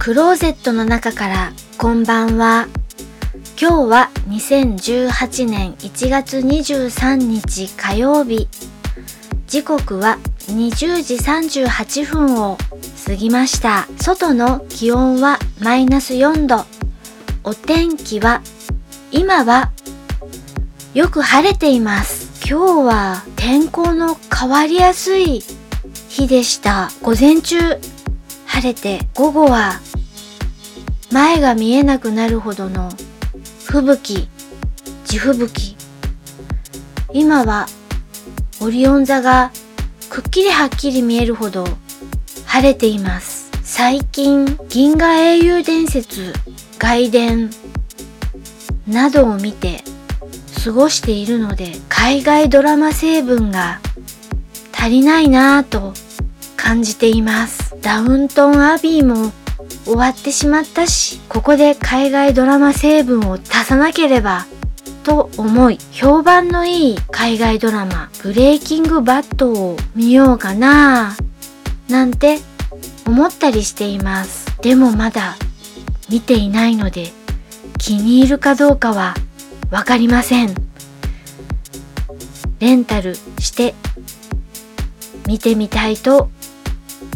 クローゼットの中からこんばんは。今日は2018年1月23日火曜日。時刻は20時38分を過ぎました。外の気温はマイナス4度。お天気は今はよく晴れています。今日は天候の変わりやすい日でした。午前中晴れて午後は前が見えなくなるほどの吹雪、地吹雪。今はオリオン座がくっきりはっきり見えるほど晴れています。最近銀河英雄伝説、外伝などを見て過ごしているので海外ドラマ成分が足りないなぁと感じています。ダウントンアビーも終わってしまったし、ここで海外ドラマ成分を足さなければと思い、評判のいい海外ドラマ、ブレイキングバットを見ようかなぁ、なんて思ったりしています。でもまだ見ていないので、気に入るかどうかはわかりません。レンタルして見てみたいと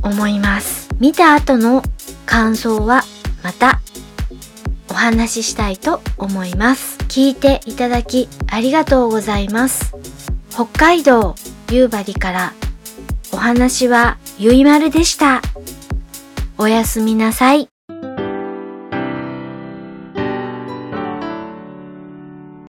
思います。見た後の感想はまたお話ししたいと思います。聞いていただきありがとうございます。北海道夕張からお話はゆいまるでした。おやすみなさい。